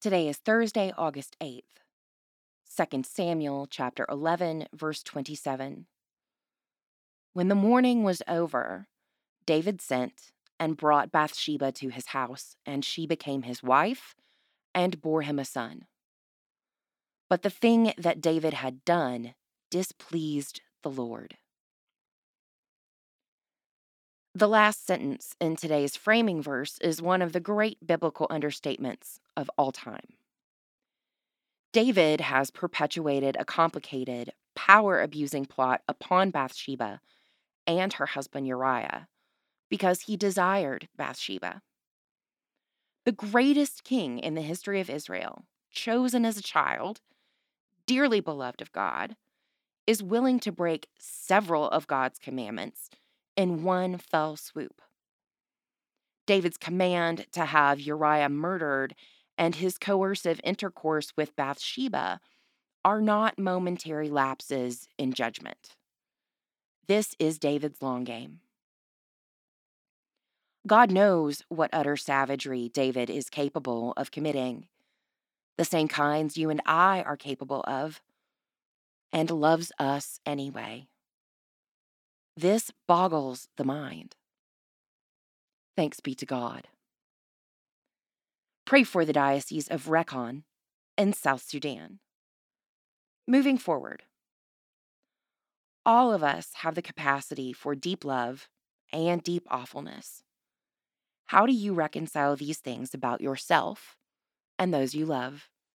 Today is Thursday, August 8th. 2 Samuel chapter 11 verse 27. When the morning was over, David sent and brought Bathsheba to his house, and she became his wife and bore him a son. But the thing that David had done displeased the Lord. The last sentence in today's framing verse is one of the great biblical understatements of all time. David has perpetuated a complicated, power abusing plot upon Bathsheba and her husband Uriah because he desired Bathsheba. The greatest king in the history of Israel, chosen as a child, dearly beloved of God, is willing to break several of God's commandments in one fell swoop. David's command to have Uriah murdered and his coercive intercourse with Bathsheba are not momentary lapses in judgment. This is David's long game. God knows what utter savagery David is capable of committing, the same kinds you and I are capable of, and loves us anyway. This boggles the mind. Thanks be to God. Pray for the Diocese of Rokon and South Sudan. Moving forward, all of us have the capacity for deep love and deep awfulness. How do you reconcile these things about yourself and those you love?